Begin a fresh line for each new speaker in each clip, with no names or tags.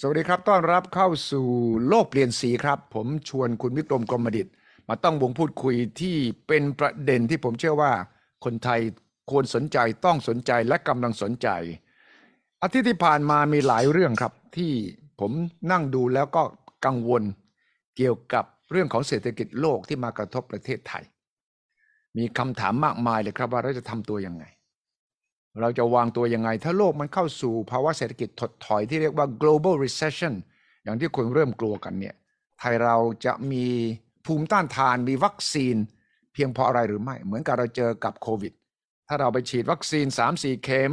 สวัสดีครับ ต้อนรับเข้าสู่โลกเปลี่ยนสีครับ ผมชวนคุณวิกรมกรมดิต มาต้องวงพูดคุยที่เป็นประเด็นที่ผมเชื่อว่า คนไทยควรสนใจต้องสนใจและกำลังสนใจ อาทิตย์ที่ผ่านมามีหลายเรื่องครับ ที่ผมนั่งดูแล้วก็กังวล เกี่ยวกับเรื่องของเศรษฐกิจโลกที่มากระทบประเทศไทย มีคำถามมากมายเลยครับว่าเราจะทำตัวยังไง เราจะวางตัวยังไง ถ้าโลกมันเข้าสู่ภาวะเศรษฐกิจถดถอยที่เรียกว่า global recession อย่างที่คนเริ่มกลัวกันเนี่ยไทยเราจะมีภูมิต้านทานมีวัคซีน เพียงพออะไรหรือไม่ เหมือนกับเราเจอกับโควิด ถ้าเราไปฉีดวัคซีน 3-4 เข็ม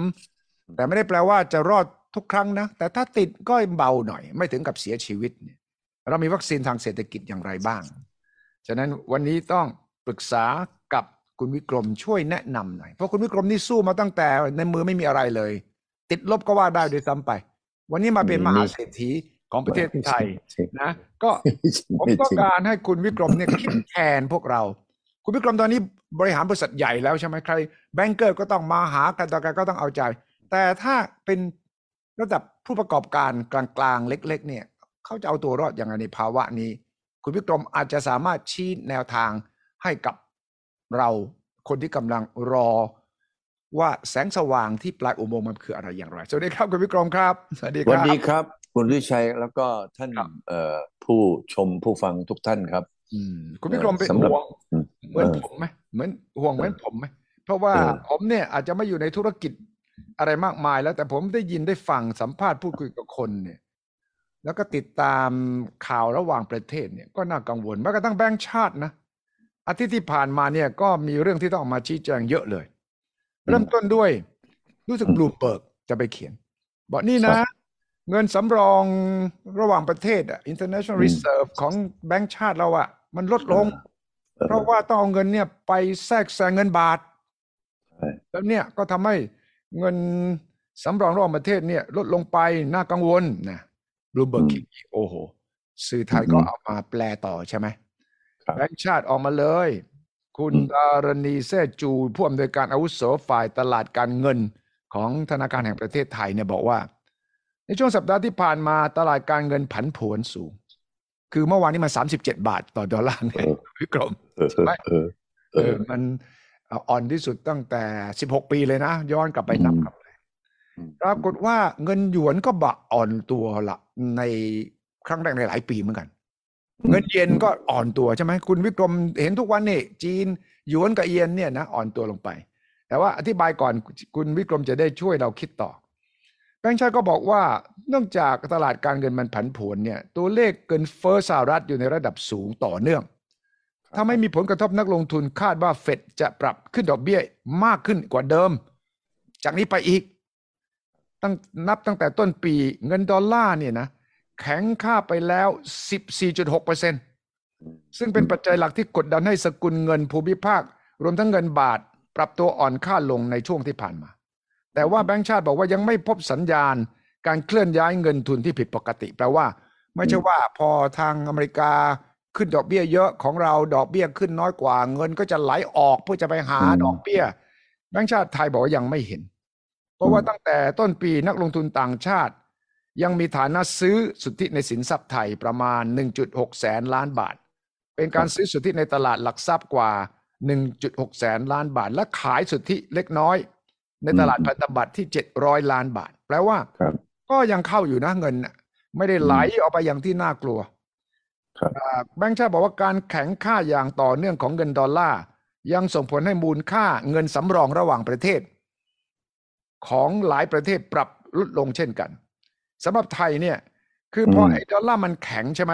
แต่ไม่ได้แปลว่าจะรอดทุกครั้งนะ แต่ถ้าติดก็เบาหน่อย ไม่ถึงกับเสียชีวิต เรามีวัคซีนทางเศรษฐกิจอย่างไรบ้าง ฉะนั้นวันนี้ต้องปรึกษา คุณวิกรมช่วยแนะนำหน่อย เพราะคุณวิกรมนี่สู้มาตั้งแต่ในมือไม่มีอะไรเลย ติดลบก็ว่าได้ด้วยซ้ำไป วันนี้มาเป็นมหาเศรษฐีของประเทศไทยนะ ก็ผมต้องการให้คุณวิกรมเนี่ยคิดแทนพวกเรา คุณวิกรมตอนนี้บริหารบริษัทใหญ่แล้วใช่ไหมใคร แบงเกอร์ก็ต้องมาหากันต่อกันก็ต้องเอาใจ แต่ถ้าเป็นระดับผู้ประกอบการกลางๆ เล็ก ๆ เนี่ย เขาจะเอาตัวรอดอย่างไรในภาวะนี้ คุณวิกรมอาจจะสามารถชี้แนวทางให้กับเรา คนที่กำลังรอว่าแสงสว่างที่ปลายอุโมงค์มันคืออะไรอย่างไร สวัสดีครับคุณวิกรมครับ สวัสดีค
วัน
รับ
ดีครับ คุณวิชัยแล้วก็ท่าน
ครับ
เอ่อผู้ชมผู้ฟังทุกท่านครับ
อืมคุณวิกรมเป็น
สำหรับ
ห่วง
อืม
เหมือน
เออ
ผมไหมเหมือนห่วงเหมือนผมไหมเพราะว่า
เออ
ผมเนี่ยอาจจะไม่อยู่ในธุรกิจอะไรมากมายแล้ว แต่ผมได้ยินได้ฟังสัมภาษณ์พูดคุยกับคนเนี่ย แล้วก็ติดตามข่าวระหว่างประเทศเนี่ยก็น่ากังวลแม้กระทั่งแบงก์ชาตินะ อาทิตย์ที่ผ่านมาเนี่ยก็มีเรื่องที่ต้องออกมาชี้แจงเยอะเลย เริ่มต้นด้วยรู้สึกบลูเบิร์กจะไปเขียน บอกนี่นะ เงินสำรองระหว่างประเทศอะ international
อืม
reserve ของแบงก์ชาติเราอะมันลดลง
เออ
เพราะว่าต้องเอาเงินเนี่ยไปแทรกแซงเงินบาท
ใช่
แล้วเนี่ยก็ทำให้เงินสำรองระหว่างประเทศเนี่ย ลดลงไปน่ากังวลนะบลูเบิร์กโอ้โห สื่อไทยก็เอามาแปลต่อใช่ไหม
ครับ
แบงก์ชาติออกมาเลย คุณ
อืม
ดารณีแซ่จูผู้อำนวยการอาวุโสฝ่ายตลาดการเงินของธนาคารแห่งประเทศไทยเนี่ยบอกว่า ในช่วงสัปดาห์ที่ผ่านมาตลาดการเงินผันผวนสูง คือเมื่อวานนี้มัน37บาทต่อดอลลาร์เนี่ยพี่กรม
เออ
ใช่ไหม
เออเอ
เอ
อ
อมันเอ่ออ่อนที่สุดตั้งแต่16ปีเลยนะ ย้อนกลับไปนับ
อืม
กลับเลย
อืม
ปรากฏว่าเงินหยวนก็บะอ่อนตัวละในครั้งแรกในหลายปีเหมือนกัน เงินเยนก็อ่อนตัวใช่ไหมคุณวิกรมเห็นทุกวันนี่จีนหยวนกับเยนเนี่ยนะอ่อนตัวลงไป แต่ว่าอธิบายก่อนคุณวิกรมจะได้ช่วยเราคิดต่อแบงค์ชาติก็บอกว่าเนื่องจากตลาดการเงินมันผันผวนเนี่ยตัวเลขเงินเฟ้อสหรัฐอยู่ในระดับสูงต่อเนื่องถ้าไม่มีผลกระทบนักลงทุนคาดว่าเฟดจะปรับขึ้นดอกเบี้ยมากขึ้นกว่าเดิม จากนี้ไปอีกตั้งนับตั้งแต่ต้นปีเงินดอลลาร์เนี่ยนะ แข็งค่าไปแล้ว 14.6เปอร์เซ็นซึ่งเป็นปัจจัยหลักที่กดดันให้สกุลเงินภูมิภาค รวมทั้งเงินบาท ปรับตัวอ่อนค่าลงในช่วงที่ผ่านมา แต่ว่าแบงก์ชาติบอกว่ายังไม่พบสัญญาณ การเคลื่อนย้ายเงินทุนที่ผิดปกติ แปลว่า ไม่ใช่ว่าพอทางอเมริกาขึ้นดอกเบี้ยเยอะของเราดอกเบี้ยขึ้นน้อยกว่า เงินก็จะไหลออกเพื่อจะไปหาดอกเบี้ย แบงก์ชาติไทยบอกว่ายังไม่เห็น เพราะว่าตั้งแต่ต้นปีนักลงทุนต่างชาติ ยังมีฐานะซื้อสุทธิในสินทรัพย์ไทยประมาณ 1.6 แสนล้านบาท เป็นการซื้อสุทธิในตลาดหลักทรัพย์กว่า 1.6 แสนล้านบาท และขายสุทธิเล็กน้อย ในตลาด
อืม
พันธบัตรที่ 700 ล้านบาท แปลว่า
ครับ
ก็ยังเข้าอยู่นะเงินน่ะไม่ได้ไหลออกไปอย่างที่น่ากลัว
ครับ
อ่าแบงค์ชาติบอกว่าการแข็งค่าอย่างต่อเนื่องของเงินดอลลาร์ยังส่งผลให้มูลค่าเงินสำรองระหว่างประเทศ ของหลายประเทศปรับลดลงเช่นกัน สำหรับไทยเนี่ย คือพอ
อืม
ไอ้ดอลลาร์มันแข็งใช่ไหม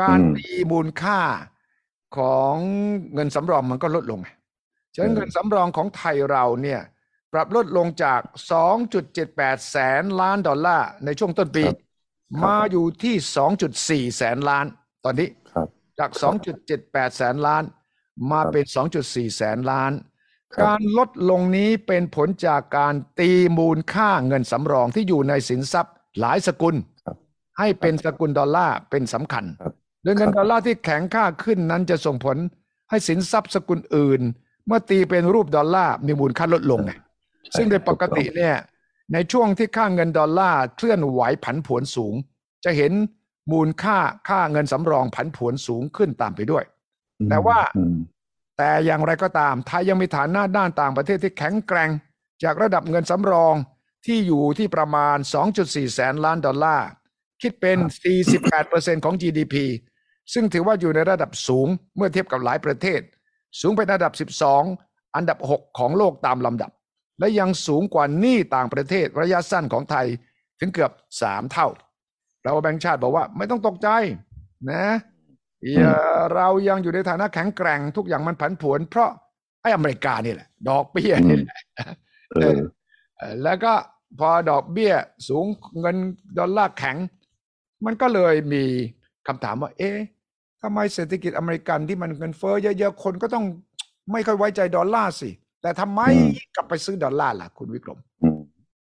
การ
อืม
ตีมูลค่าของเงินสำรองมันก็ลดลงไงฉะนั้น
อืม
เงินสำรองของไทยเราเนี่ย ปรับลดลงจาก 2.78 แสนล้านดอลลาร์ในช่วงต้นปี
ครับ
มาอยู่ที่ 2.4 แสนล้านตอนนี้
ครับ
จาก 2.78 แสนล้าน มา
ครับ
เป็น 2.4 แสนล้าน
ครับ
การลดลงนี้เป็นผลจากการตีมูลค่าเงินสำรองที่อยู่ในสินทรัพย์ หลายสกุล
ครับ
ให้เป็นสกุลดอลลาร์เป็นสำคัญ
ครับ
โดยเงิน
ครับ
ดอลลาร์ที่แข็งค่าขึ้นนั้นจะส่งผลให้สินทรัพย์สกุลอื่น เมื่อตีเป็นรูปดอลลาร์มีมูลค่าลดลงไง
ใช่
ซึ่งโดยปกติ
ถูต้อง
เนี่ยในช่วงที่ค่าเงินดอลลาร์เคลื่อนไหวผันผวนสูง จะเห็นมูลค่าค่าเงินสำรองผันผวนสูงขึ้นตามไปด้วย
อืม
แต่ว่า
อืม
แต่อย่างไรก็ตามไทยยังมีฐานะด้านต่างประเทศที่แข็งแกร่ง จากระดับเงินสำรอง ที่อยู่ที่ประมาณ 2.4 แสนล้านดอลลาร์ คิดเป็น 48%ของ GDP ซึ่งถือว่าอยู่ในระดับสูงเมื่อเทียบกับหลายประเทศ สูงเป็นอันดับ 12 อันดับ 6 ของโลกตามลำดับ และยังสูงกว่าหนี้ต่างประเทศระยะสั้นของไทยถึงเกือบ 3 เท่าเราแบงค์ชาติบอกว่าไม่ต้องตกใจนะอย่าเรายังอยู่ในฐานะแข็งแกร่งทุกอย่างมันผันผวนเพราะไอ้อเมริกานี่แหละ ดอกเบี้ยนี่แหละ
เออ
เอ่อ แล้วก็พอดอกเบี้ยสูงเงินดอลลาร์แข็ง มันก็เลยมีคำถามว่า เอ๊ะทำไมเศรษฐกิจอเมริกันที่มันเงินเฟ้อเยอะๆ คนก็ต้องไม่ค่อยไว้ใจดอลลาร์สิ แต่ทำไม
อืม
กลับไปซื้อดอลลาร์ล่ะ คุณวิกรม
อืม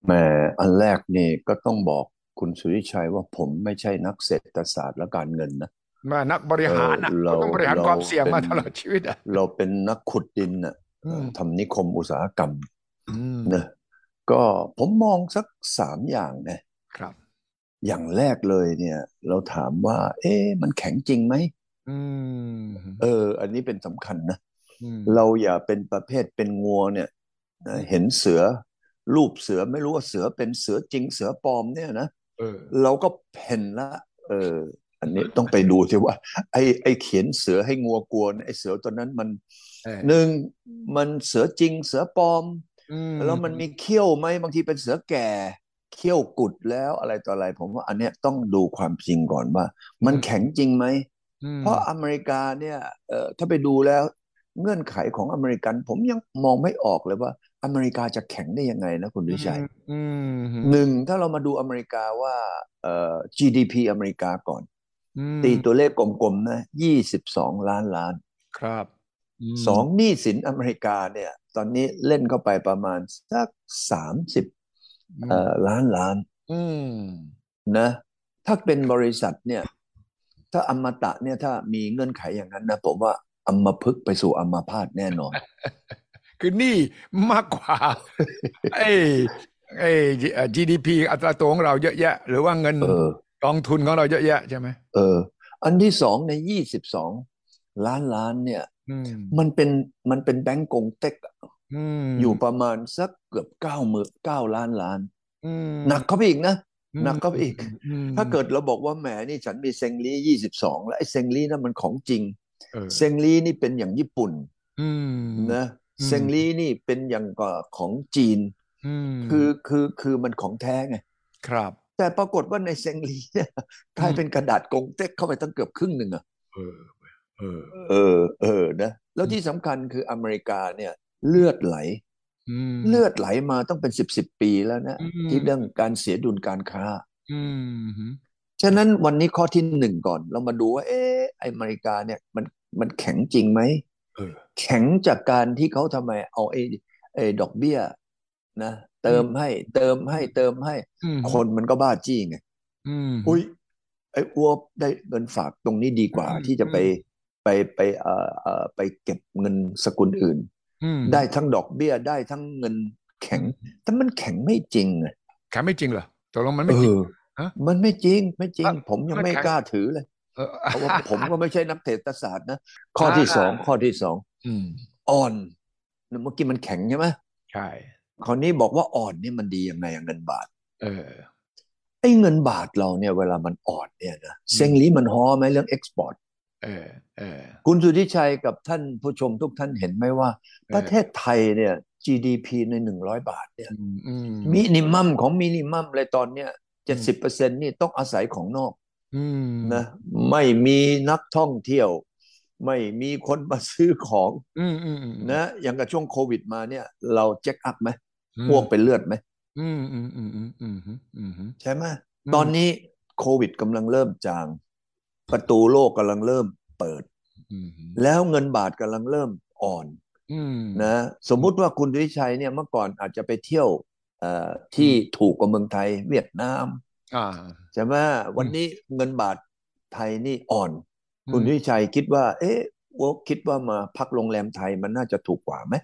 แหมอันแรกนี่ก็ต้องบอกคุณสุทธิชัยว่าผมไม่ใช่นักเศรษฐศาสตร์และการเงินนะ
มานักบริหารนะ
เออเรา
ก็ต้องบริหาร
เรา
ความเสี่ยงมา
เป็น
ตลอดชีวิตอะ
เราเป็นนักขุดดินน่ะ
อืม
ทำนิคมอุตสาหกรรม
อืม
นะ ก็ผมมองสักสามอย่างนะครับ อย่างแรกเลยเนี่ย เราถามว่า เอ๊ะมันแข็งจริงไหม
อืม
เออ อันนี้เป็นสำคัญนะ
อืม
เราอย่าเป็นประเภทเป็นงัวเนี่ยนะเห็นเสือ รูปเสือไม่รู้ว่าเสือเป็นเสือจริงเสือปลอมเนี่ยนะ
เออ
เราก็เพ่นละเออ อันนี้ต้องไปดูสิว่า ไอ้ไอ้เขียนเสือให้งัวกลัวเนี่ยไอ้เสือตัวนั้นมัน
เออ
หนึ่งมันเสือจริงเสือปลอม
อืม
แล้วมันมีเขี้ยวไหมบางทีเป็นเสือแก่เขี้ยวกุดแล้วอะไรต่ออะไร ผมว่าอันเนี้ยต้องดูความจริงก่อนว่า มันแข็งจริงไหม
อืม
เพราะอเมริกาเนี่ยเอ่อถ้าไปดูแล้ว เงื่อนไขของอเมริกัน ผมยังมองไม่ออกเลยว่า อเมริกาจะแข็งได้ยังไงนะคุณวิชัย
อืม
หนึ่งถ้าเรามาดูอเมริกาว่าเอ่อ GDP อเมริกาก่อน
อืม
ตีตัวเลขกลมๆนะยี่สิบสองล้านล้าน
ครับม
สองหนี้สินอเมริกาเนี่ย ตอนนี้เล่นเข้าไปประมาณสักสามสิบเอ่อล้านล้าน
อืม
นะ ถ้าเป็นบริษัทเนี่ย ถ้าอมตะเนี่ยถ้ามีเงื่อนไขอย่างนั้นนะผมว่าอัมพฤกษ์ไปสู่อัมพาตแน่นอน
คือหนี่มากกว่าไอ้ไอ้ GDP อัตราตัวของเราเยอะแยะ หรือว่าเงิน
เออ
กองทุนของเราเยอะแยะใช่ไหม
เออ อันที่สองในยี่สิบสองล้านล้านเนี่ย
อื ม
มันเป็นมันเป็นแบงก์กงเต็กอะ
อืม
อยู่ประมาณสักเกือบเก้าหมื่นเก้าล้านล้าน
อืม
หนักเข้าไปอีกนะ
อืม
หนักเข้าไปอีก
อืม
ถ้าเกิดเราบอกว่าแหมนี่ฉันมีเซงลี่ยี่สิบสองแล้วไอ้เซงลี่นั่นมันของจริง
เออ
เซงลี่นี่เป็นอย่างญี่ปุ่น
อืม
นะ
อืม
เซงลี่นี่เป็นอย่างกับของจีน
อืม
คือคือคือมันของแท้ไง
ครับ
แต่ปรากฏว่าในเซงลี่เนี่ยกลายเป็นกระดาษกงเต็กเข้าไปตั้งเกือบครึ่งหนึ่งอะ
เออเออ
เออ เออนะ แล้วที่สำคัญคืออเมริกาเนี่ย เลือดไหล
อืม
เลือดไหลมาต้องเป็นสิบสิบปีแล้วนะ
อืม
ที่เรื่องการเสียดุลการค้า
อืม
ฉะนั้นวันนี้ข้อที่หนึ่งก่อน เรามาดูว่า เอ๊ะไอ้อเมริกาเนี่ยมันมันแข็งจริงไหม
เออ
แข็งจากการที่เขาทำไมเอาไอ้ไอ้ดอกเบี้ยนะเติมให้ เติมให้เติมให้
อืม
คนมันก็บ้าจี้ไง
อืม
อุ้ยไอ้อ้วบได้เงินฝากตรงนี้ดีกว่า
อืม
ที่จะไป
อืม
ไปไปเอ่อเอ่อไปเก็บเงินสกุลอื่น
อืม
ได้ทั้งดอกเบี้ยได้ทั้งเงินแข็ง แต่มันแข็งไม่จริงอะ
แข็งไม่จริงเหรอตกลงมัน
เอ
ไม่จริง
อ
ฮะ
มันไม่จริงไม่จริง
อะ
ผมยัง
มัน
ไม่
แข็ง
กล้าถือเลย
เออ
เพราะว่าผมก็ไม่ใช่นักเศรษฐศาสตร์นะข้อที่สองข้อที่สอง
อืม
อ่อนเมื่อกี้มันแข็งใช่ไหม
ใช่
คราวนี้บอกว่าอ่อนนี่มันดียังไงอะเงินบาท
เออ
ไอ้เงินบาทเราเนี่ยเวลามันอ่อนเนี่ยนะเซ็งลี่มันฮ้อไหมเรื่องเอ็กซ์พอร์ต
เออเออ
คุณสุธิชัยกับท่านผู้ชมทุกท่านเห็นไหมว่า ประเทศไทยเนี่ย GDP ในหนึ่งร้อยบาทเนี่ย
มิ
นิมัมของมินิมัมเลยตอนเนี้ยเจ็ดสิบเปอร์เซ็นนี่ต้องอาศัยของนอกนะไม่มีนักท่องเที่ยว ไม่มีคนมาซื้อของนะอย่างกับช่วงโควิดมาเนี่ย เราแจ็คอัพไหมพวกเป็นเลือดไหมใช่ไห
ม
ตอนนี้โควิดกำลังเริ่มจาง ประตูโลกกำลังเริ่มเปิด
อืม
แล้วเงินบาทกำลังเริ่มอ่อน
อืม
นะสมมุติว่าคุณวิชัยเนี่ยเมื่อก่อนอาจจะไปเที่ยวเอ่อที่ถูกกว่าเมืองไทยเวียดนาม
อ่า
ใช่ไหมวันนี้เงินบาทไทยนี่อ่อน
อืม
คุณวิชัยคิดว่า เอ๊ะโอ้คิดว่ามาพักโรงแรมไทยมันน่าจะถูกกว่าไหม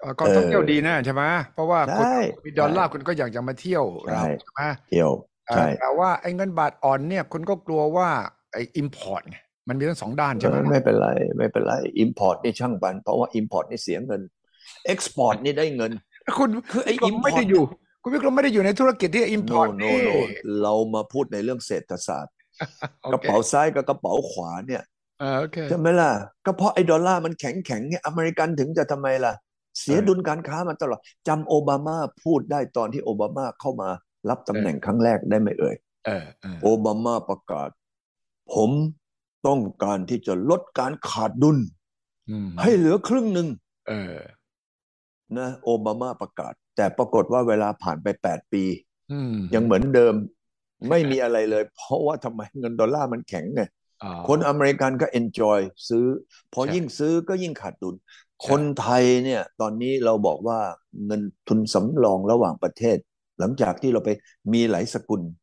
เอ่อก็ท่องเที่ยวดีนะใช่ไหมเพราะว่า
ใช่
คุณมีดอลลาร์คุณก็อยากจะมาเที่ยวเรา
ใช่
ใช่ไหม
เที่ยว
เอ่อ
ใช่
แต่ว่าไอ้เงินบาทอ่อนเนี่ยคนก็กลัวว่า ไอ้ import ไงมันมีทั้งสองด้านใช่ไหม
เออไม่เป็นไร ไม่เป็นไร import นี่ช่างบัน เพราะว่า import นี่เสียเงิน export นี่ได้เงิน
คุณ
คือไอ้
วิกรม
import
ไม่ได้อยู่ คุณวิกรมไม่ได้อยู่ในธุรกิจที่
no
import
no
นี่
no เรามาพูดในเรื่องเศรษฐศาสตร์
โอก
ระ
เค
เป๋าซ้ายกับกระเป๋าขวาเนี่ย
เออโอเค
ใช่ไหมล่ะ ก็เพราะไอ้ดอลลาร์มันแข็งแข็งเนี่ยอเมริกันถึงจะทำไมล่ะ เสีย
เออ
ดุลการค้ามาตลอดจำโอบามาพูดได้ตอนที่โอบามาเข้ามารับตำแหน่งครั้งแรกได้ไหมเอ่ย
เออเออ
โอบามาประกาศ ผมต้องการที่จะลดการขาดดุล
อืม
ให้เหลือครึ่งหนึ่ง
เออ
นะโอบามาประกาศ แต่ปรากฏว่าเวลาผ่านไปแปดปี
อืม
ยังเหมือนเดิม ไม่มีอะไรเลย เพราะว่าทำไมเงินดอลลาร์มันแข็งไง
อ๋อ
คนอเมริกันก็ enjoy ซื้อ พอ
ใช่
ยิ่งซื้อก็ยิ่งขาดดุล คนไทยเนี่ย ตอนนี้เราบอกว่าเงินทุนสำรองระหว่างประเทศ หลังจากที่เราไปมีหลายสกุล
อืม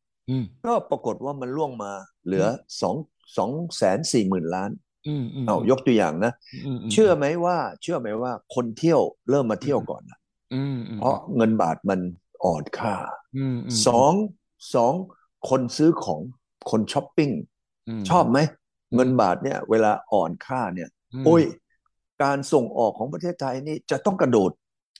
ก็ปรากฏว่ามันล่วงมาเหลือสองสองแสนสี่หมื่นล้าน
อืมอืม
เอายกตัวอย่างนะ
มม
เชื่อไหมว่า เชื่อไหมว่าคนเที่ยวเริ่มมาเที่ยวก่อนนะ
อืมอืม
เพราะเงินบาทมันอ่อนค่า
อืมม
สองสองคนซื้อของคนช้อปปิ้ง
ม
ชอบไหม เงินบาทเนี่ย เวลาอ่อนค่าเนี่ย
ม
โอ้ย การส่งออกของประเทศไทยนี่จะต้องกระโดด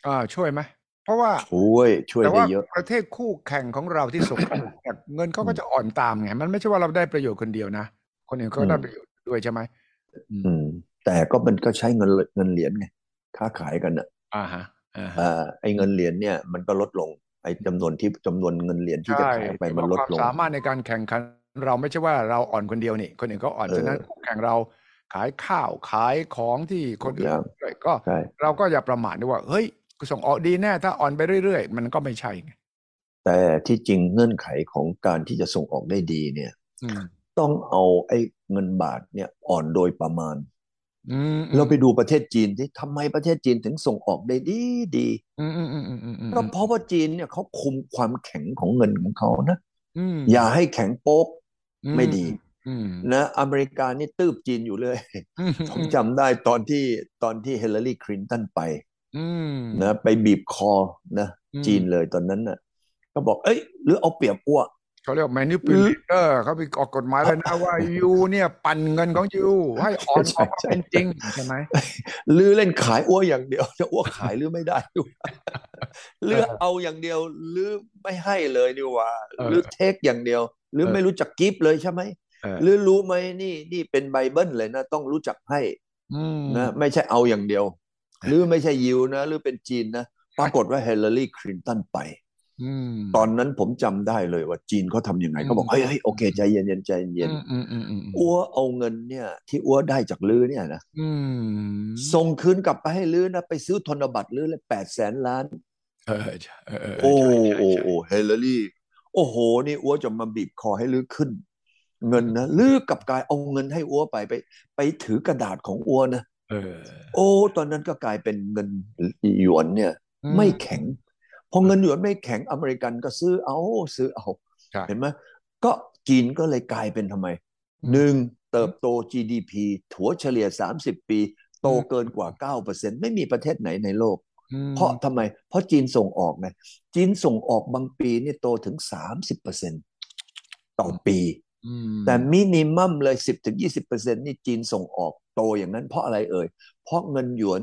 อ่าช่วยไหมเพ ราะว่า
ช่วยช่วย
แต่
ได้
ว่า
เยอะ
ประเทศคู่แข่งของเราที่ส่งออกเนี่ยเงินเขาก็จะอ่อนตามไงมันไม่ใช่ว่าเราได้ประโยชน์คนเดียวนะ คนอื่นเขาก็ได้
อืม
ประโยชน์ด้วยใช่ไหมอืม
อืม แต่ก็มันก็ใช้เงินเงินเหรียญไงค้าขายกันอะ
อ่าฮะอ่าฮะ
อ่าไอ้เงินเหรียญเนี่ย มันก็ลดลง ไอ้จำนวนที่จำนวนเงินเหรียญที่จะ
ใช่
ขายไป
ที่
มัน
ว่า
ลด
ความ
ลง
สามารถในการแข่งขัน เราไม่ใช่ว่าเราอ่อนคนเดียวนี่ คนอื่นก็อ่อน
เออ
ฉะนั้นคู่แข่งเราขายข้าวขายของที่คนอื่น
อย่าง
ด้วยก็
ใช่
เราก็อย่าประมาทด้วยว่าเฮ้ยกู ส่งออกดีแน่ถ้าอ่อนไปเรื่อยๆ มันก็ไม่ใช่ไง
แต่ที่จริงเงื่อนไขของการที่จะส่งออกได้ดีเนี่ย
อืม
ต้องเอาไอ้เงินบาทเนี่ยอ่อนโดยประมาณ
อืม
เราไปดูประเทศจีนที่ทำไมประเทศจีนถึงส่งออกได้ดีดี
อืมอืมอืมอืมอืมอืม
ก็เพราะว่าจีนเนี่ยเขาคุมความแข็งของเงินของเขานะ
อืม
อย่าให้แข็งโป๊ก
อืม
ไม่ดี
อืม
นะอเมริกานี่ตืบจีนอยู่เลย
อืม
ผมจำได้ตอนที่ตอนที่เฮเลอรี่คลินตันไป
อืม
นะไปบีบคอนะ
อืม
จีนเลยตอนนั้นน่ะ ก็บอก เอ้ย หรือเอาเปรียบอ้ว
เขาเรียก manipulator เขาไปออกกฎหมายเลยนะว่ายูเนี่ย ปั่นเงินของยูให้อ่อนกว่าความเป็นจริงใช่ไหม
ลื้อเล่นขายอั๊วอย่างเดียว จะอั๊วขายลื้อไม่ได้ด้วยลื้อเอาอย่างเดียวหรือไม่ให้เลยดีกว่า
เออ
ลื้อ take อย่างเดียวลื้อ
เออ
ไม่รู้จัก give เลยใช่ไหม
เออ
ลื้อรู้ไหมนี่นี่เป็นไบเบิลเลยนะ ต้องรู้จักให้
อืม
นะไม่ใช่เอาอย่างเดียว หรือไม่ใช่ยิวนะ หรือเป็นจีนนะปรากฏว่าฮิลลารีคลินตันไป
อืม
ตอนนั้นผมจำได้เลยว่าจีนเขาทำยังไง
อืม
เขาบอกเฮ้ยเฮ้ยโอเค ใจเย็นเย็นใจเย็น
อืมอืมอืมอืมอืม
อั๊วเอาเงินเนี่ย ที่อั๊วได้จากลื้อเนี่ยนะ
อืม
ส่งคืนกลับไปให้ลื้อนะไปซื้อพันธบัตรลื้อเลยแปดแสนล้าน
เออใช่เออเออ
โอ้
ใช่ใช่
โอ้
ใช่
โอ้ฮิลลารี โอ้โห นี่อั๊วจะมาบีบคอให้ลื้อขึ้น เงินนะลื้อกลับกลายเอาเงินให้อั๊วไปไป ไปถือกระดาษของอั๊วนะ
เออ
โอ้ตอนนั้นก็กลายเป็นเงินหยวนเนี่ย
อืม
ไม่แข็งพอเงินหยวนไม่แข็งอเมริกันก็ซื้อเอาซื้อเอา
ใช่
เห็นไหมก็จีนก็เลยกลายเป็นทำไมหนึ่งเติบโต GDP ถัวเฉลี่ย 30 ปี โตเกินกว่า 9%ไม่มีประเทศไหนในโลก
อืม
เพราะทำไม เพราะจีนส่งออกไงจีนส่งออกบางปีนี่โตถึง 30%ต่อปี
อืม
แต่มินิมัมเลย 10-20%นี่จีนส่งออก โตอย่างนั้นเพราะอะไรเอ่ย เพราะเงินหยวน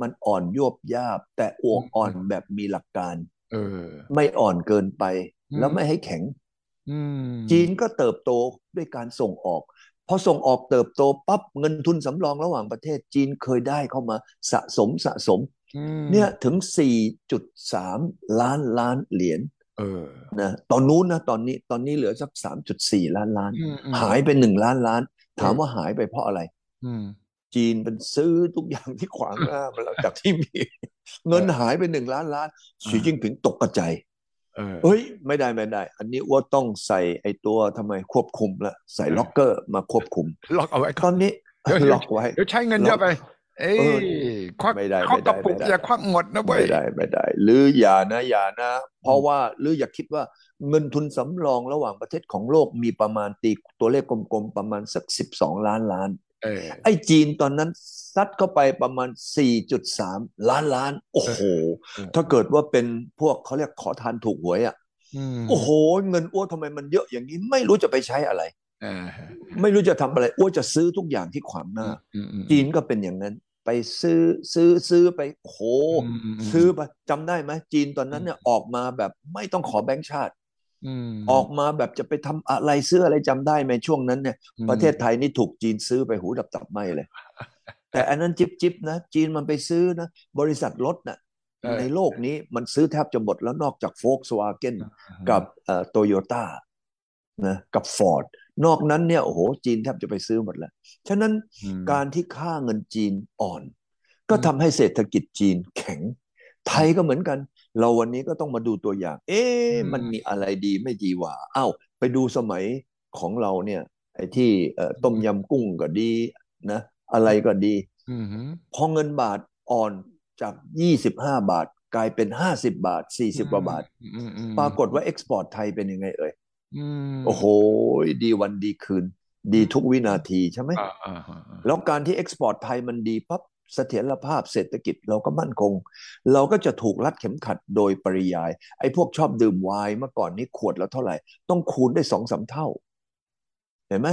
มันอ่อนยวบยาบ แต่อวกอ่อนแบบมีหลักการ
เออ
ไม่อ่อนเกินไป
อืม
แล้วไม่ให้แข็ง
อืม
จีนก็เติบโตด้วยการส่งออกพอส่งออกเติบโตปั๊บเงินทุนสำรองระหว่างประเทศจีนเคยได้เข้ามาสะสมสะสม
อืม
เนี่ยถึง 4.3 ล้านล้านเหรียญ
เออ
นะตอนนู้นนะตอนนี้ตอนนี้เหลือสัก 3.4 ล้านล้าน
อืมอืม
หายไปหนึ่งล้านล้าน ถามว่าหายไปเพราะอะไร
อืม
จีนเป็นซื้อทุกอย่างที่ขวางหน้ามาแล้วจากที่มี เงินหายไปหนึ่งล้านล้านสีจิ้งผิงตกกระจาย
เออ
เฮ้ย ไม่ได้ไม่ได้ อันนี้ว่าต้องใส่ไอ้ตัวทำไมควบคุมละใส่ล็อกเกอร์มาควบคุม
ล็อกเอาไว้
ต
ก่อ
อนนนี้
เดี๋ยวเดี๋ยว
ล็อกไว้
เดี๋ยวใช้เงินเยอะไป เอ้
เออย
ควัก
ไม่ได้
ควัก
ไม่
ก
ได้
ระปุก
ไม่ได้
อย่าควักหมดนะเว้ย
ไม่ได้ไม่ได้ หรืออย่านะอย่านะ เพราะว่าหรืออย่าคิดว่าเงินทุนสำรองระหว่างประเทศของโลกมีประมาณตีตัวเลขกลมๆประมาณสักสิบสองล้านล้าน
เออ
ไอ้จีนตอนนั้นซัดเข้าไปประมาณ 4.3 ล้านล้าน โอ้โห
เออ
ถ้าเกิดว่าเป็นพวกเขาเรียกขอทานถูกหวยอะ
อืม
โอ้โห เงินอ้วทำไมมันเยอะอย่างนี้ ไม่รู้จะไปใช้อะไร
เออ
ไม่รู้จะทำอะไรอ้วจะซื้อทุกอย่างที่ขวางหน้า
อืมอืม
จีนก็เป็นอย่างนั้น ไปซื้อซื้อซื้อไปโอ้โห
อืมอืมอืม
ซื้อไปจำได้ไหมจีนตอนนั้นเนี่ยออกมาแบบไม่ต้องขอแบงก์ชาติ
อืม
ออกมาแบบจะไปทำอะไรซื้ออะไรจำได้ไหมช่วงนั้นเนี่ย
อืม
ประเทศไทยนี่ถูกจีนซื้อไปหูดับตับไหมเลย แต่อันนั้นจิบจิบนะ จีนมันไปซื้อนะ บริษัทรถน่ะ
เออ
ในโลกนี้มันซื้อแทบจะหมดแล้วนอกจากโฟกสวาเกนกับโตโยต้านะกับฟอร์ดนอกนั้นเนี่ยโอ้โหจีนแทบจะไปซื้อหมดแล้ว ฉะนั้น
อืม
การที่ค่าเงินจีนอ่อน ก็ทำให้เศรษฐกิจจีนแข็ง ไทยก็เหมือนกัน เราวันนี้ก็ต้องมาดูตัวอย่าง เอ๊ะ
อืม
มันมีอะไรดีไม่ดีวะอ้าวไปดูสมัยของเราเนี่ยไอ้ที่เอ่อต้มยำกุ้งก็ดีนะ อะไรก็ดี
อืม
พอเงินบาทอ่อนจาก 25 บาทกลายเป็น 50 บาท 40กว่าบาท
อืมอืม
ปรากฏว่า export ไทยเป็นยังไงเอ่ย
อืม
โอ้โห ดีวันดีคืน ดีทุกวินาทีใช่ไหม
อ่าอ่าอ่าอ่า
แล้วการที่ export ไทยมันดีปั๊บ เสถียรภาพเศรษฐกิจเราก็มั่นคง เราก็จะถูกรัดเข็มขัดโดยปริยาย ไอ้พวกชอบดื่มไวน์เมื่อก่อนนี้ขวดแล้วเท่าไหร่ ต้องคูณได้สองสามเท่า เห็นไหม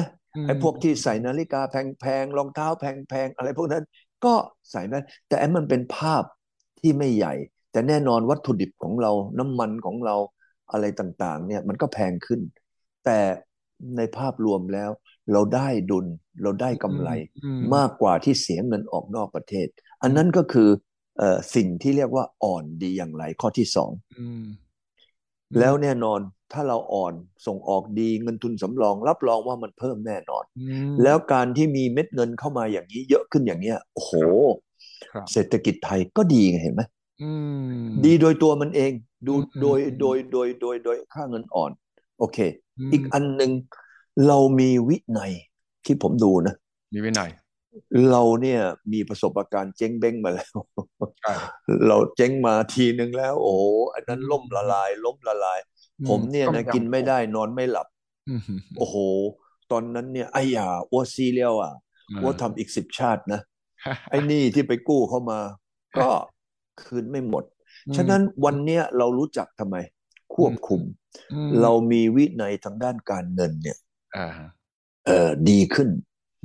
ไอ้พวกที่ใส่นาฬิกาแพงๆรองเท้าแพงๆอะไรพวกนั้น ก็ใส่ได้แต่ไอ้มันเป็นภาพที่ไม่ใหญ่ แต่แน่นอนวัตถุดิบของเราน้ำมันของเราอะไรต่างๆ เนี่ยมันก็แพงขึ้น แต่ ในภาพรวมแล้ว เราได้ดุลเราได้กำไร
อืม
มากกว่าที่เสียเงินออกนอกประเทศ อันนั้นก็คือเอ่อสิ่งที่เรียกว่าอ่อนดีอย่างไรข้อที่สอง
อืม
แล้วแน่นอนถ้าเราอ่อนส่งออกดีเงินทุนสำรอง รับรองว่ามันเพิ่มแน่นอน
อืม
แล้วการที่มีเม็ดเงินเข้ามาอย่างนี้ เยอะขึ้นอย่างเนี้ยโอ้โห
ครับ
เศรษฐกิจไทยก็ดีไงเห็นไหม
อืม
ดีโดยตัวมันเอง ดู
อืม
โดย
อืม
โดยโดยโดยโดยค่าเงินอ่อน โอเค
ม
อีกอันหนึ่งเรามีวินัยที่ผมดูนะ
มีวินัย
เราเนี่ยมีประสบการณ์เจ๊งเบ้งมาแล้ว
ใช่
เราเจ๊งมาทีนึงแล้ว โอ้โหอันนั้น
อืม
ล่มละลาย ล้มละลาย
อืม
ผมเนี่ย
ต้ม
นะ
ยำ
กินไม่ได้นอนไม่หลับ
อืม
โอ้โห ตอนนั้นเนี่ยไอ้ยาอ้วซีเรียลอะอ้วทำอีกสิบชาตินะ ไอ้หนี่ที่ไปกู้เข้ามา ก็คืนไม่หมด ฉะนั้นวันเนี้ยเรารู้จักทำไม ควบคุม
อืม
เรามีวินัยทางด้านการเงินเนี่ย
อ่า
เออดีขึ้น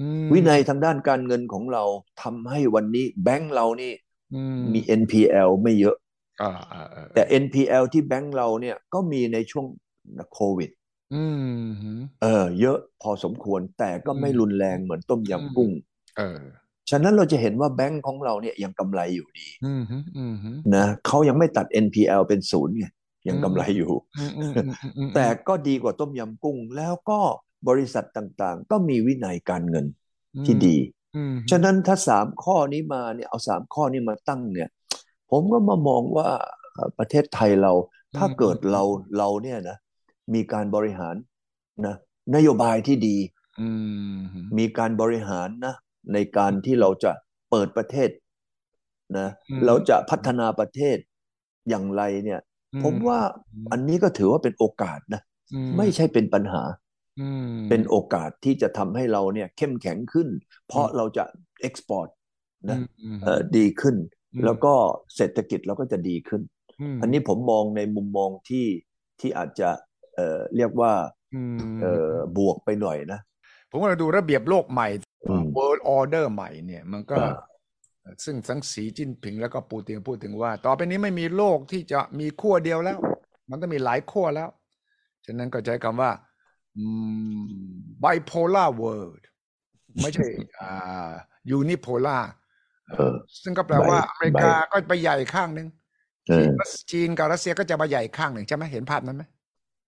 อืม
วินัยทางด้านการเงินของเราทำให้วันนี้แบงก์เรานี่
อืม
มี NPL ไม่เยอะ
อ่าอ่าอ่า
แต่ NPL ที่แบงก์เราเนี่ยก็มีในช่วงโควิด
อืม
เออ เยอะพอสมควรแต่ก็ไม่
อืม
รุนแรงเหมือนต้ม
อืม
ยำกุ้ง
เออ
ฉะนั้นเราจะเห็นว่าแบงก์ของเราเนี่ยยังกำไรอยู่ดี
อืมฮึอืมฮึ
นะเขายังไม่ตัด NPL เป็นศูนย์ไง ยังกำไรอยู่
อืมอืมอืมอืมอืม
แต่ก็ดีกว่าต้มยำกุ้ง แล้วก็บริษัทต่างๆ ก็มีวินัยการเงินที่ดี
อืม
ฉะนั้นถ้าสามข้อนี้มาเนี่ยเอาสามข้อนี้มาตั้งเนี่ย ผมก็มามองว่าเอ่อประเทศไทยเราถ้าเกิดเราเราเนี่ยนะ มีการบริหารนะนโยบายที่ดี
อืมฮึ
มีการบริหารนะ ในการที่เราจะเปิดประเทศนะ
อืม
เราจะพัฒนาประเทศอย่างไรเนี่ย
อื
ผมว่าอันนี้ก็ถือว่าเป็นโอกาสนะ
อื
ไม่ใช่เป็นปัญหา
อืม
เป็นโอกาสที่จะทำให้เราเนี่ยเข้มแข็งขึ้น เพราะ
อืม
เราจะเอ็กซ์พอร์ตนะ
อืม
เอ่อดีขึ้น
อืม
แล้วก็เศรษฐกิจเราก็จะดีขึ้น
ม
อันนี้ผมมองในมุมมองที่ที่อาจจะเอ่อเรียกว่า
อืม
เอ่อบวกไปหน่อยนะ
ผมว่าเราดูระเบียบโลกใหม่
อืม
World Order ใหม่เนี่ย มันก็
อ่า
ซึ่งทั้งสีจิ้นผิงแล้วก็ปูตินพูดถึงว่า ต่อไปนี้ไม่มีโลกที่จะมีขั้วเดียวแล้ว มันต้องมีหลายขั้วแล้ว ฉะนั้นก็ใช้คำว่าอืม bipolar world ไม่ใช่อ่า unipolar
เออ
ซึ่งก็แปลว่า
Bi-
อเมริกาก็ไปใหญ่ข้างหนึ่ง
เออ
จีนกับรัสเซียก็จะมาใหญ่ข้างหนึ่งใช่ไหมเห็นภาพนั้นไหม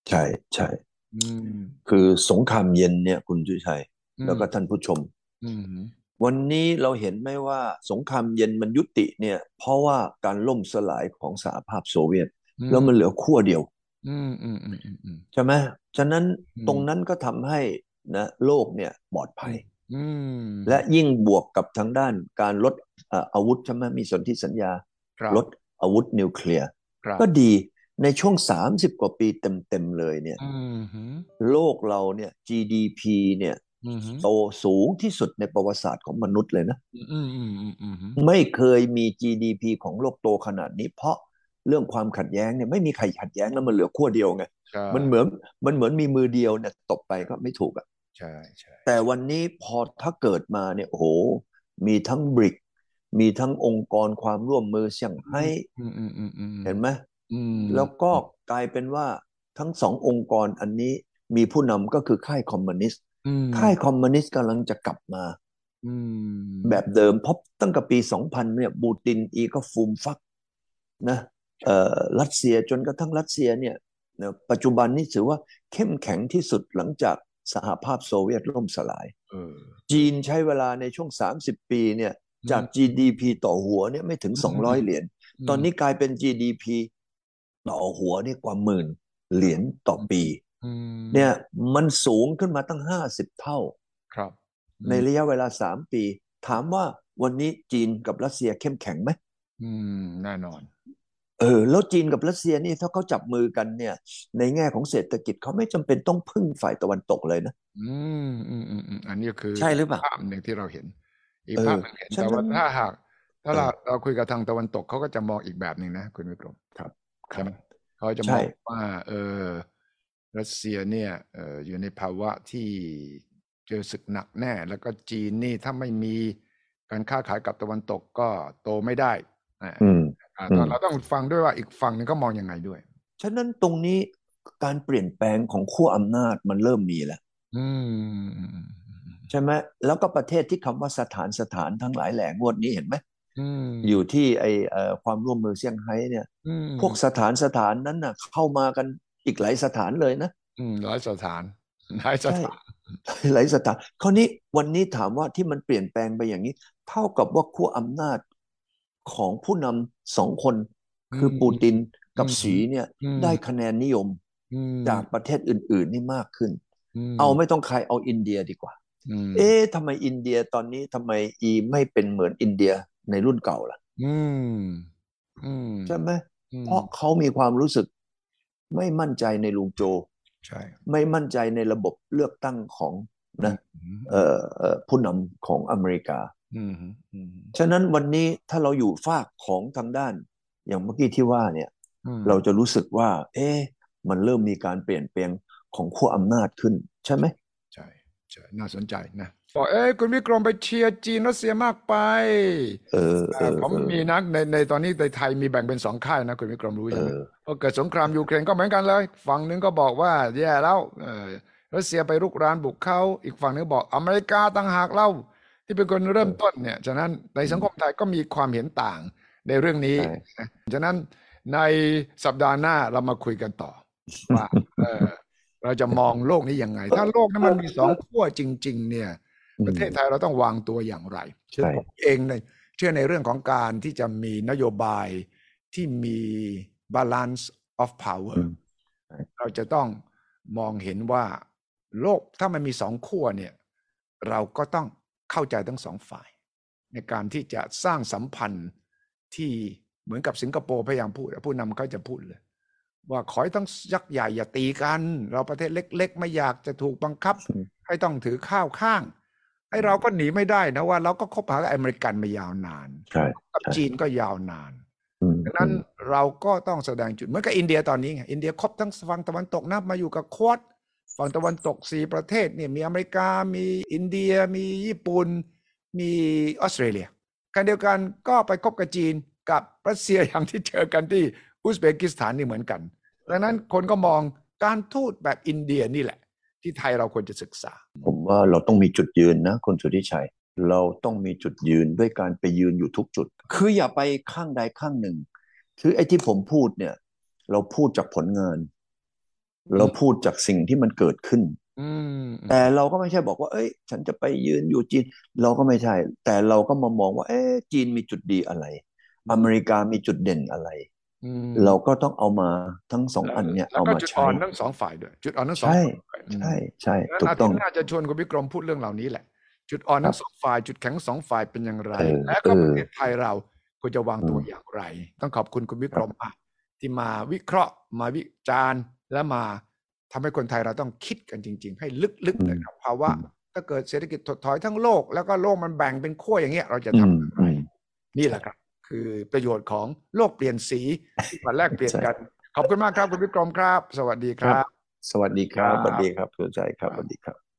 ใช่ใช่
อืม
คือสงครามเย็นเนี่ยคุณจุชัย
อืม
แล้วก็ท่านผู้ชม
อืม
วันนี้เราเห็นไหมว่าสงครามเย็นมันยุติเนี่ย เพราะว่าการล่มสลายของสหภาพโซเวียต แล้วมันเหลือขั้วเดียว
อืมอืมอืมอืมอืม
ใช่ไหมฉะนั้น
อืม
ตรงนั้นก็ทำให้นะโลกเนี่ยปลอดภัย
อืม
และยิ่งบวกกับทางด้านการลดเอ่ออาวุธใช่ไหมมีสนธิสัญญา
ครับ
ลดอาวุธนิวเคลียร์
ครับ
ก็ดีในช่วง 30 กว่าปีเต็ม ๆ เลยเนี่ย
อืมฮึ
โลกเราเนี่ย GDP เนี่ย
อืมฮึ
โตสูงที่สุดในประวัติศาสตร์ของมนุษย์เลยนะ
อืมอืมอืมอืมอืมฮึ
ไม่เคยมี GDP ของโลกโตขนาดนี้ เพราะเรื่องความขัดแย้งเนี่ยไม่มีใครขัดแย้งแล้วมันเหลือขั้วเดียวไง
ใช่
มันเหมือนมันเหมือนมีมือเดียวเนี่ยตบไปก็ไม่ถูกอะ
ใช่ใช่
แต่วันนี้พอถ้าเกิดมาเนี่ยโอ้โห มีทั้งบริก มีทั้งองค์กรความร่วมมือเซี่ยงไฮ้
อืมอืมอืมอืม
เห็นไหม
อืม
แล้วก็กลายเป็นว่าทั้งสององค์กรอันนี้มีผู้นำก็คือค่ายคอมมิวนิสต์
อืม
ค่ายคอมมิวนิสต์กำลังจะกลับมา
อืม
แบบเดิมเพราะตั้งแต่ปี 2000 เนี่ย บูตินอีก็ฟูมฟักนะเอ่อรัสเซียจนกระทั่งรัสเซียเนี่ยนะปัจจุบันนี้ถือว่าเข้มแข็งที่สุดหลังจากสหภาพโซเวียตล่มสลาย
เออ
จีนใช้เวลาในช่วง 30 ปีเนี่ย
อืม
จาก GDP ต่อหัวเนี่ยไม่ถึง
อืม
200 เหรียญ ตอนนี้กลายเป็น GDP ต่อหัวนี่กว่าหมื่นเหรียญต่อปี
อืม
เนี่ย มันสูงขึ้นมาตั้ง50เท่า
ครับ
ในระยะเวลา3ปี ถามว่าวันนี้จีนกับรัสเซียเข้มแข็งไหม
อืมแน่นอน
เออ แล้วจีนกับรัสเซียนี่ถ้าเขาจับมือกันเนี่ย ในแง่ของเศรษฐกิจเขาไม่จำเป็นต้องพึ่งฝ่ายตะวันตกเลยนะ
อืมอืมอืมอืมอันนี้คือ
ใช่หรือเปล่า
ภาพหนึ่งที่เราเห็น อีก
เออ
ภาพหนึ่งเห็น
ฉะ
แต่ว่า
นั้น
ถ้าหาก ถ้าเรา
เออ
เราคุยกับทางตะวันตกเขาก็จะมองอีกแบบหนึ่งนะคุณวิกรม
ครับ
ใช่ไหมเขาจะ
ใช่
มองว่า เออ รัสเซียเนี่ยเอออยู่ในภาวะที่เจอศึกหนักแน่ แล้วก็จีนนี่ถ้าไม่มีการค้าขายกับตะวันตกก็โตไม่ได้อ่า
อืม
อ่า
อืม
เราต้องฟังด้วยว่าอีกฝั่งหนึงก็มองยังไงด้วย
ฉะนั้นตรงนี้การเปลี่ยนแปลงของขั้วอำนาจมันเริ่มมีแล้ว
อืมอืมอืมอืม
ใช่ไหมแล้วก็ประเทศที่คำว่าสถานสถานทั้งหลายแหล่งวดนี้เห็นไหม
อืม
อยู่ที่ไอเอ่อความร่วมมือเซี่ยงไฮ้เนี่ย
อืม
พวกสถานสถานนั้นน่ะ เข้ามากัน อีกหลายสถานเลยนะ
อืมหลายสถานหลายส
ใช่
ถาน
หลายสถานคราวนี้วันนี้ถามว่าที่มันเปลี่ยนแปลงไปอย่างนี้ เท่ากับว่าขั้วอำนาจของผู้นำสองคน คือปูตินกับสีเนี่ย
อืม
ได้คะแนนนิยม
อืม
จากประเทศอื่น ๆ นี่มากขึ้น
ม
เอาไม่ต้องใครเอาอินเดียดีกว่า
อืม
เอ๊ะทำไมอินเดียตอนนี้ทำไมอีไม่เป็นเหมือนอินเดียในรุ่นเก่าล่ะ
อืมอืม
ใช่ไหม
อืม
เพราะเขามีความรู้สึก ไม่มั่นใจในลุงโจ
ใช่
ไม่มั่นใจในระบบเลือกตั้งของนะ
อืม
เอ่อเอ่อผู้นำของอเมริกา
อืมอืม
ฉะนั้นวันนี้ถ้าเราอยู่ฝากของทางด้าน อย่างเมื่อกี้ที่ว่าเนี่ย
อืม
เราจะรู้สึกว่า เอ๊ะมันเริ่มมีการเปลี่ยนแปลงของขั้วอำนาจขึ้น ใช่ไหม
ใช่ใช่น่าสนใจนะ บอกเอ้ยคุณวิกรมไปเชียร์จีนรัสเซียมากไป
เออเอ
อ่า
อ
ผม
เออ
มีนักในในตอนนี้ในไทยมีแบ่งเป็นสองค่ายนะคุณวิกรมรู้
เอ
ใช่ไหม
อ
พอเกิดสงครามยูเครนก็เหมือนกันเลย ฝั่งหนึ่งก็บอกว่าแย่แล้วเออรัสเซียไปรุกรานบุกเขาอีกฝั่งหนึงบอกอเมริกาต่างหากเล่า ที่เป็นคนเริ่มต้นเนี่ยฉะนั้นในสังคมไทยก็มีความเห็นต่างในเรื่องนี้
ใช่
นะฉะนั้นในสัปดาห์หน้าเรามาคุยกันต่อว่าเออเราจะมองโลกนี้ยังไง ถ้าโลกนั้นมันมีสองขั้วจริง ๆ เนี่ย ประเทศไทยเราต้องวางตัวอย่างไรซึ่ง
ใช่
ผมเองเนี่ยเชื่อในเรื่องของการที่จะมีนโยบายที่มี balance of power
อืม
เราจะต้องมองเห็นว่าโลกถ้ามันมีสองขั้วเนี่ย เราก็ต้องเข้าใจทั้งสองฝ่าย ในการที่จะสร้างสัมพันธ์ที่เหมือนกับสิงคโปร์พยายามพูดผู้นำเขาจะพูดเลย ว่าขอให้ต้องยักษ์ใหญ่อย่าตีกัน เราประเทศเล็ก ๆ ไม่อยากจะถูกบังคับ
อืม
ให้ต้องถือข้าวข้าง ไอ้เราก็หนีไม่ได้นะว่าเราก็คบหากับอเมริกันมายาวนาน
ใช่
กับ
ใช่
จีนก็ยาวนาน
อืม
ดังนั้นเราก็ต้องแสดงจุดเหมือนกับอินเดียตอนนี้ไงอินเดียคบทั้งฝั่งตะวันตกนะมาอยู่กับ Quad ฝั่งตะวันตกสี่ประเทศเนี่ยมีอเมริกา มีอินเดีย มีญี่ปุ่น มีออสเตรเลียขณะเดียวกันก็ไปคบกับจีนกับรัสเซียอย่างที่เจอกันที่อุซเบกิสถานนี่เหมือนกัน ดังนั้นคนก็มองการทูตแบบอินเดียนี่แหละ ที่ไทยเราควรจะศึกษา
ผมว่าเราต้องมีจุดยืนนะคุณสุทธิชัย เราต้องมีจุดยืนด้วยการไปยืนอยู่ทุกจุด คืออย่าไปข้างใดข้างหนึ่ง คือไอ้ที่ผมพูดเนี่ย เราพูดจากผลงาน เราพูดจากสิ่งที่มันเกิดขึ้น
อืม
แต่เราก็ไม่ใช่บอกว่า เอ้ย ฉันจะไปยืนอยู่จีน เราก็ไม่ใช่ แต่เราก็มามองว่า เอ๊ะจีนมีจุดดีอะไร อเมริกามีจุดเด่นอะไร
อืม
เราก็ต้องเอามาทั้งสองอันเนี่ย
แล้ว
เอา
ก็
มา
จุด
ใช้
อ่อนทั้งสองฝ่ายด้วยจุดอ่อนทั้งสอง
ใช่
ฝ่าย
ใช่ใช่
งั้น
ถูก
อา
ต้
ทิ
อ
ต
ง
ย์หน้าจะชวนคุณวิกรมพูดเรื่องเหล่านี้แหละ จุดอ่อนทั้งสองฝ่าย จุดแข็งสองฝ่ายเป็นอย่างไร
เออ
และก็
เออ
ประเทศไทยเราควรจะวางตัว
อืม
อย่างไร ต้องขอบคุณคุณวิกรมมากที่มาวิเคราะห์มาวิจารณ์และมาทำให้คนไทยเราต้องคิดกันจริง ๆ ให้ลึกๆเลยครับภาวะถ้าเกิดเศรษฐกิจถดถอยทั้งโลก แล้วก็โลกมันแบ่งเป็นขั้วอย่างเงี้ยเราจะ
อื
ทำ
ม
อย่างไร
อืม
นี่แหละครับ คคือประโยชน์ของโลกเปลี่ยนสีที่มาแลกเปลี่ยน
ใช่
กัน ขอบคุณมากครับคุณวิกรมครับ สวัสดีค
ครั
รับ
บสวัสดีครับ
ครับ
สวัสดีครับคุณใจครับสวัสดีครับ